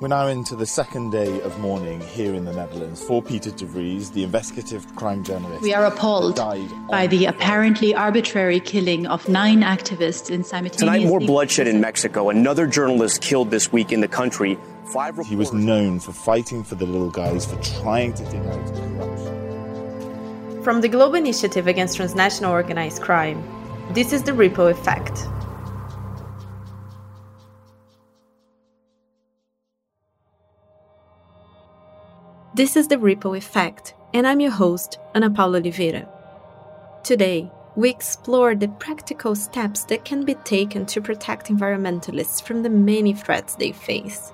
We're now into the second day of mourning here in the Netherlands for Peter de Vries, the investigative crime journalist. We are appalled by the apparently arbitrary killing of nine activists in simultaneously. Tonight, more bloodshed in Mexico. Another journalist killed this week in the country. Five he was known for fighting for the little guys, for trying to dig out corruption. From the Global Initiative Against Transnational Organized Crime, this is the ripple effect. This is the Ripple Effect, and I'm your host, Ana Paula Oliveira. Today, we explore the practical steps that can be taken to protect environmentalists from the many threats they face.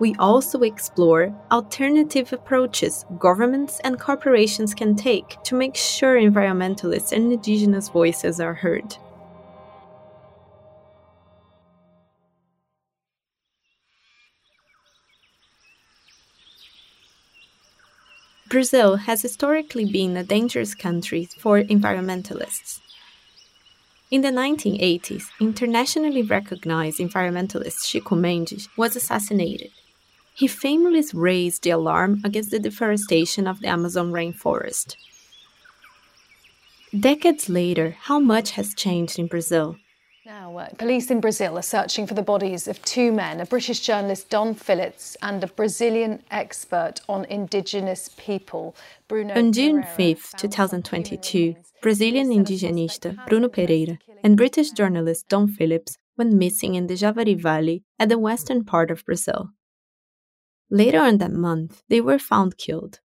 We also explore alternative approaches governments and corporations can take to make sure environmentalists and indigenous voices are heard. Brazil has historically been a dangerous country for environmentalists. In the 1980s, internationally recognized environmentalist Chico Mendes was assassinated. He famously raised the alarm against the deforestation of the Amazon rainforest. Decades later, how much has changed in Brazil? Now, uh, police in Brazil are searching for the bodies of two men a British journalist, Dom Phillips, and a Brazilian expert on indigenous people, Bruno. On June 5, 2022, Brazilian indigenista Bruno Pereira and British journalist Dom Phillips went missing in the Javari Valley at the western part of Brazil. Later on that month, they were found killed.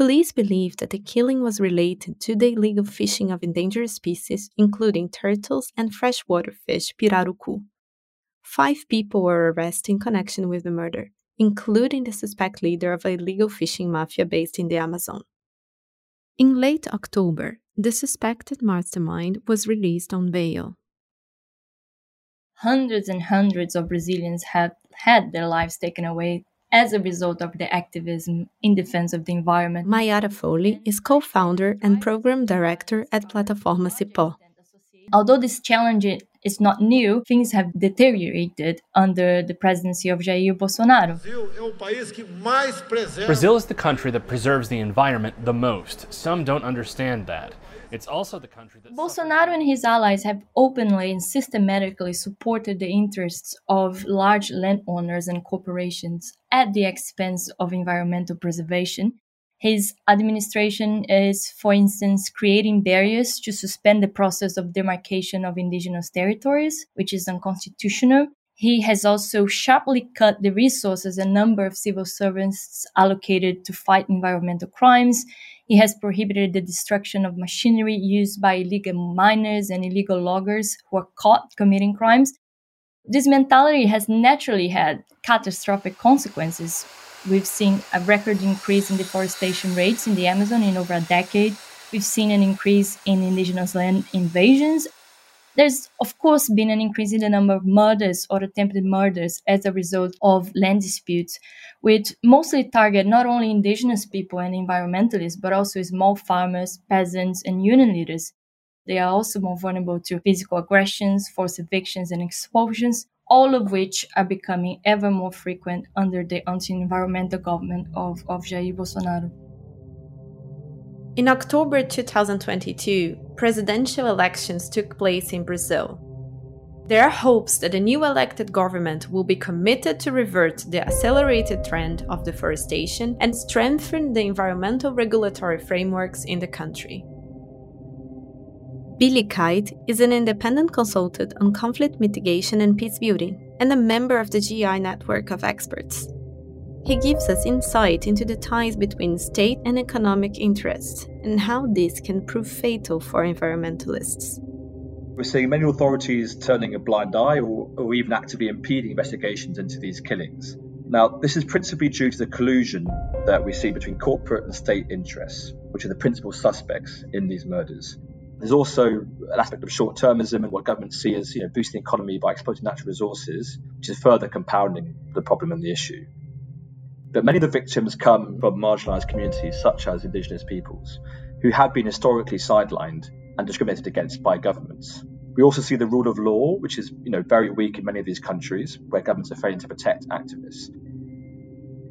Police believe that the killing was related to the illegal fishing of endangered species, including turtles and freshwater fish pirarucu. Five people were arrested in connection with the murder, including the suspect leader of a illegal fishing mafia based in the Amazon. In late October, the suspected mastermind was released on bail. Hundreds and hundreds of Brazilians have had their lives taken away as a result of the activism in defense of the environment. Maiara Folly is co founder and program director at Plataforma Cipó. Although this challenge is not new, things have deteriorated under the presidency of Jair Bolsonaro. Brazil is the country that preserves the environment the most. Some don't understand that. It's also the country that Bolsonaro and his allies have openly and systematically supported the interests of large landowners and corporations at the expense of environmental preservation. His administration is, for instance, creating barriers to suspend the process of demarcation of indigenous territories, which is unconstitutional. He has also sharply cut the resources and number of civil servants allocated to fight environmental crimes. He has prohibited the destruction of machinery used by illegal miners and illegal loggers who are caught committing crimes. This mentality has naturally had catastrophic consequences. We've seen a record increase in deforestation rates in the Amazon in over a decade. We've seen an increase in indigenous land invasions there's, of course, been an increase in the number of murders or attempted murders as a result of land disputes, which mostly target not only indigenous people and environmentalists, but also small farmers, peasants, and union leaders. They are also more vulnerable to physical aggressions, forced evictions, and expulsions, all of which are becoming ever more frequent under the anti environmental government of, of Jair Bolsonaro. In October 2022, presidential elections took place in Brazil. There are hopes that the new elected government will be committed to revert the accelerated trend of deforestation and strengthen the environmental regulatory frameworks in the country. Billy Kyte is an independent consultant on conflict mitigation and peace building and a member of the GI network of experts. He gives us insight into the ties between state and economic interests and how this can prove fatal for environmentalists. We're seeing many authorities turning a blind eye or, or even actively impeding investigations into these killings. Now, this is principally due to the collusion that we see between corporate and state interests, which are the principal suspects in these murders. There's also an aspect of short termism and what governments see as you know, boosting the economy by exploiting natural resources, which is further compounding the problem and the issue. But many of the victims come from marginalised communities, such as Indigenous peoples, who have been historically sidelined and discriminated against by governments. We also see the rule of law, which is you know very weak in many of these countries where governments are failing to protect activists.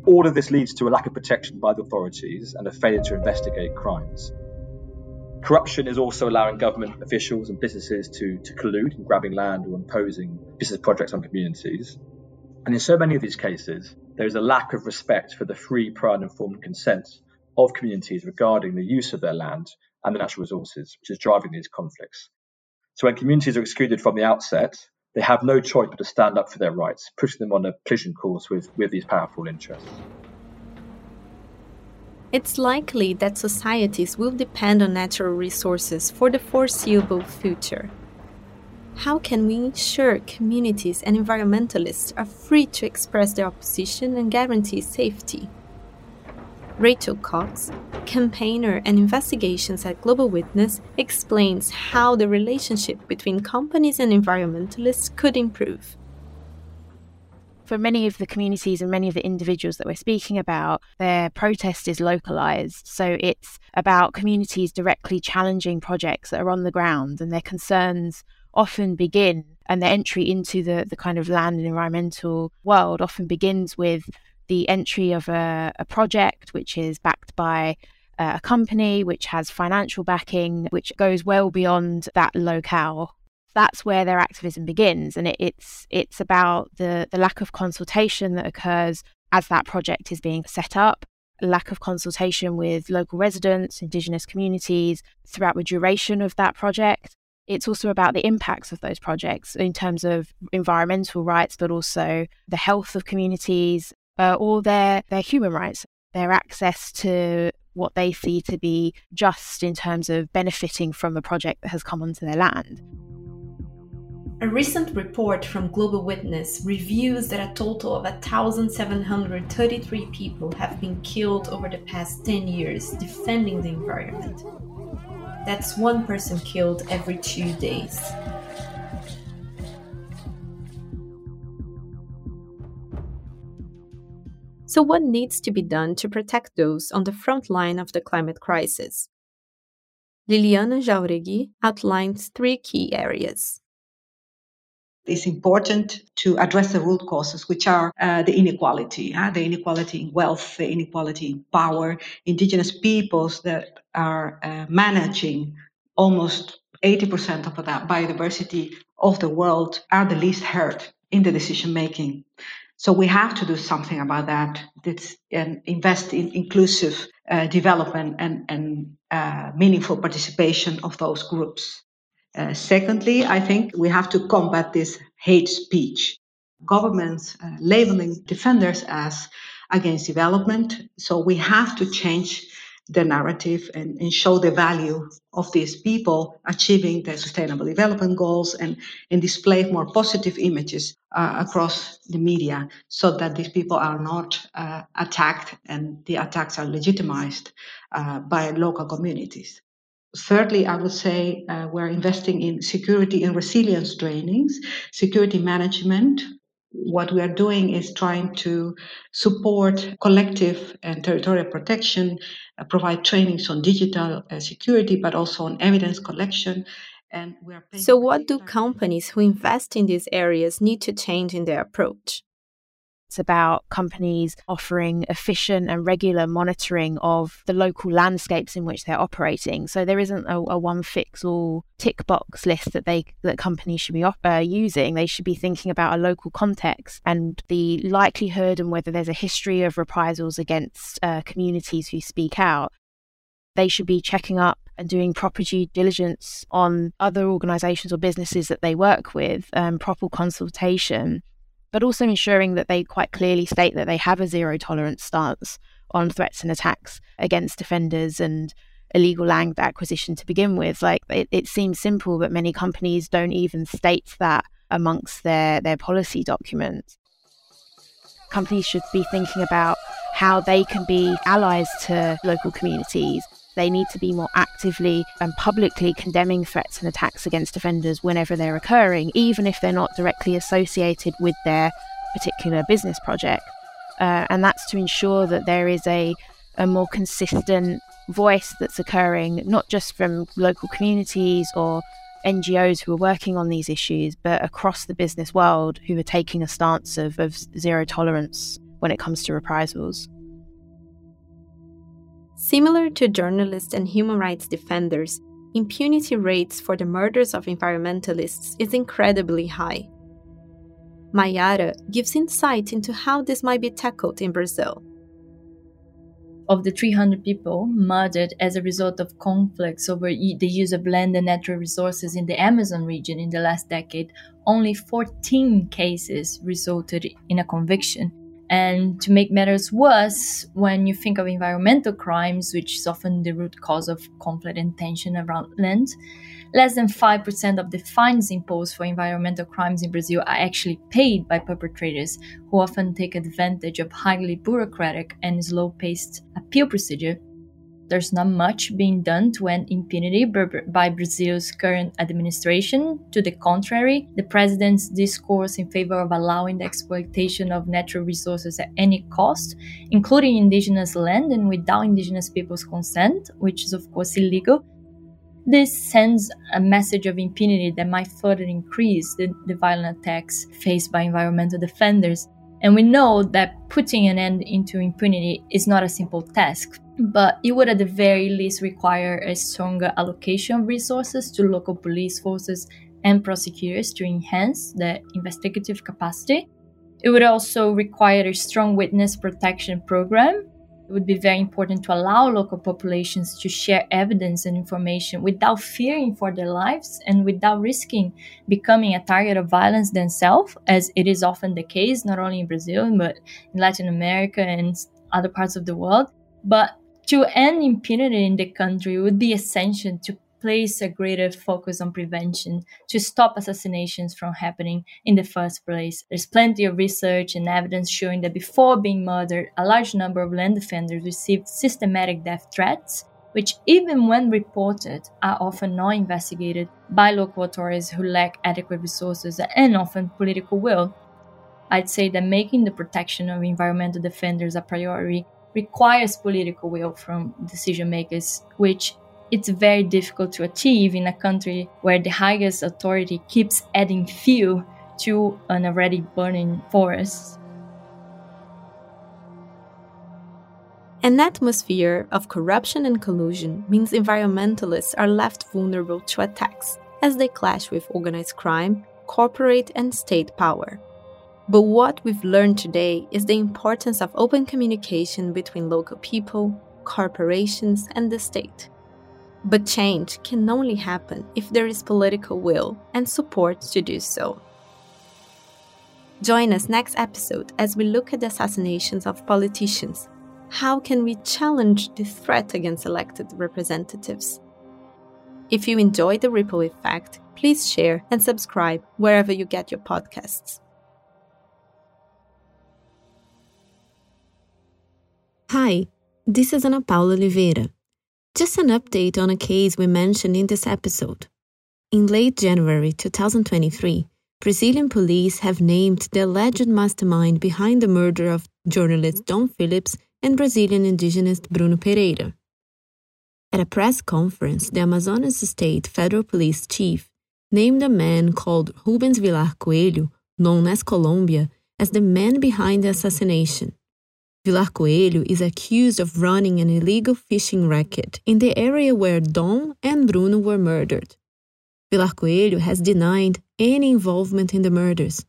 All of this leads to a lack of protection by the authorities and a failure to investigate crimes. Corruption is also allowing government officials and businesses to, to collude in grabbing land or imposing business projects on communities. And in so many of these cases, there is a lack of respect for the free, prior, and informed consent of communities regarding the use of their land and the natural resources, which is driving these conflicts. So when communities are excluded from the outset, they have no choice but to stand up for their rights, pushing them on a collision course with, with these powerful interests. It's likely that societies will depend on natural resources for the foreseeable future. How can we ensure communities and environmentalists are free to express their opposition and guarantee safety? Rachel Cox, campaigner and investigations at Global Witness, explains how the relationship between companies and environmentalists could improve for many of the communities and many of the individuals that we're speaking about, their protest is localized. So it's about communities directly challenging projects that are on the ground, and their concerns often begin, and their entry into the, the kind of land and environmental world often begins with the entry of a, a project which is backed by uh, a company which has financial backing, which goes well beyond that locale that's where their activism begins. And it, it's it's about the the lack of consultation that occurs as that project is being set up lack of consultation with local residents indigenous communities throughout the duration of that project. It's also about the impacts of those projects in terms of environmental rights but also the health of communities uh, or their their human rights their access to what they see to be just in terms of benefiting from a project that has come onto their land a recent report from Global Witness reviews that a total of 1,733 people have been killed over the past 10 years defending the environment. That's one person killed every two days. So, what needs to be done to protect those on the front line of the climate crisis? Liliana Jauregui outlines three key areas it's important to address the root causes, which are uh, the inequality, uh, the inequality in wealth, the inequality in power. Indigenous peoples that are uh, managing almost 80% of the biodiversity of the world are the least heard in the decision making. So we have to do something about that. It's, and invest in inclusive uh, development and, and uh, meaningful participation of those groups. Uh, secondly, I think we have to combat this hate speech. Governments uh, labeling defenders as against development. So we have to change the narrative and, and, show the value of these people achieving the sustainable development goals and, and display more positive images uh, across the media so that these people are not uh, attacked and the attacks are legitimized uh, by local communities. Thirdly, I would say uh, we're investing in security and resilience trainings, security management. What we are doing is trying to support collective and territorial protection, uh, provide trainings on digital uh, security, but also on evidence collection. And we are so, what do companies who invest in these areas need to change in their approach? It's about companies offering efficient and regular monitoring of the local landscapes in which they're operating. So there isn't a, a one fix all tick box list that they that companies should be uh, using. They should be thinking about a local context and the likelihood and whether there's a history of reprisals against uh, communities who speak out. They should be checking up and doing proper due diligence on other organisations or businesses that they work with, um, proper consultation but also ensuring that they quite clearly state that they have a zero tolerance stance on threats and attacks against defenders and illegal land acquisition to begin with. Like it, it seems simple, but many companies don't even state that amongst their, their policy documents. Companies should be thinking about how they can be allies to local communities they need to be more actively and publicly condemning threats and attacks against offenders whenever they're occurring, even if they're not directly associated with their particular business project. Uh, and that's to ensure that there is a, a more consistent voice that's occurring, not just from local communities or NGOs who are working on these issues, but across the business world who are taking a stance of, of zero tolerance when it comes to reprisals. Similar to journalists and human rights defenders, impunity rates for the murders of environmentalists is incredibly high. Maiara gives insight into how this might be tackled in Brazil of the 300 people murdered as a result of conflicts over the use of land and natural resources in the Amazon region in the last decade, only 14 cases resulted in a conviction. And to make matters worse, when you think of environmental crimes, which is often the root cause of conflict and tension around land, less than 5% of the fines imposed for environmental crimes in Brazil are actually paid by perpetrators, who often take advantage of highly bureaucratic and slow paced appeal procedure. There's not much being done to end impunity by Brazil's current administration. To the contrary, the president's discourse in favor of allowing the exploitation of natural resources at any cost, including indigenous land and without indigenous people's consent, which is of course illegal, this sends a message of impunity that might further increase the, the violent attacks faced by environmental defenders. And we know that putting an end into impunity is not a simple task, but it would at the very least require a stronger allocation of resources to local police forces and prosecutors to enhance the investigative capacity. It would also require a strong witness protection program it would be very important to allow local populations to share evidence and information without fearing for their lives and without risking becoming a target of violence themselves, as it is often the case, not only in Brazil, but in Latin America and other parts of the world. But to end impunity in the country would be essential to place a greater focus on prevention to stop assassinations from happening in the first place. There's plenty of research and evidence showing that before being murdered, a large number of land defenders received systematic death threats, which, even when reported, are often not investigated by local authorities who lack adequate resources and often political will. I'd say that making the protection of environmental defenders a priority requires political will from decision makers, which it's very difficult to achieve in a country where the highest authority keeps adding fuel to an already burning forest. An atmosphere of corruption and collusion means environmentalists are left vulnerable to attacks as they clash with organized crime, corporate, and state power. But what we've learned today is the importance of open communication between local people, corporations, and the state. But change can only happen if there is political will and support to do so. Join us next episode as we look at the assassinations of politicians. How can we challenge the threat against elected representatives? If you enjoyed the ripple effect, please share and subscribe wherever you get your podcasts. Hi, this is Ana Paula Oliveira. Just an update on a case we mentioned in this episode. In late January 2023, Brazilian police have named the alleged mastermind behind the murder of journalist Dom Phillips and Brazilian indigenous Bruno Pereira. At a press conference, the Amazonas State Federal Police Chief named a man called Rubens Vilar Coelho, known as Colombia, as the man behind the assassination. Vilar Coelho is accused of running an illegal fishing racket in the area where Dom and Bruno were murdered. Vilar Coelho has denied any involvement in the murders.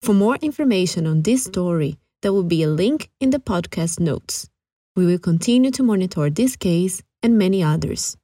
For more information on this story, there will be a link in the podcast notes. We will continue to monitor this case and many others.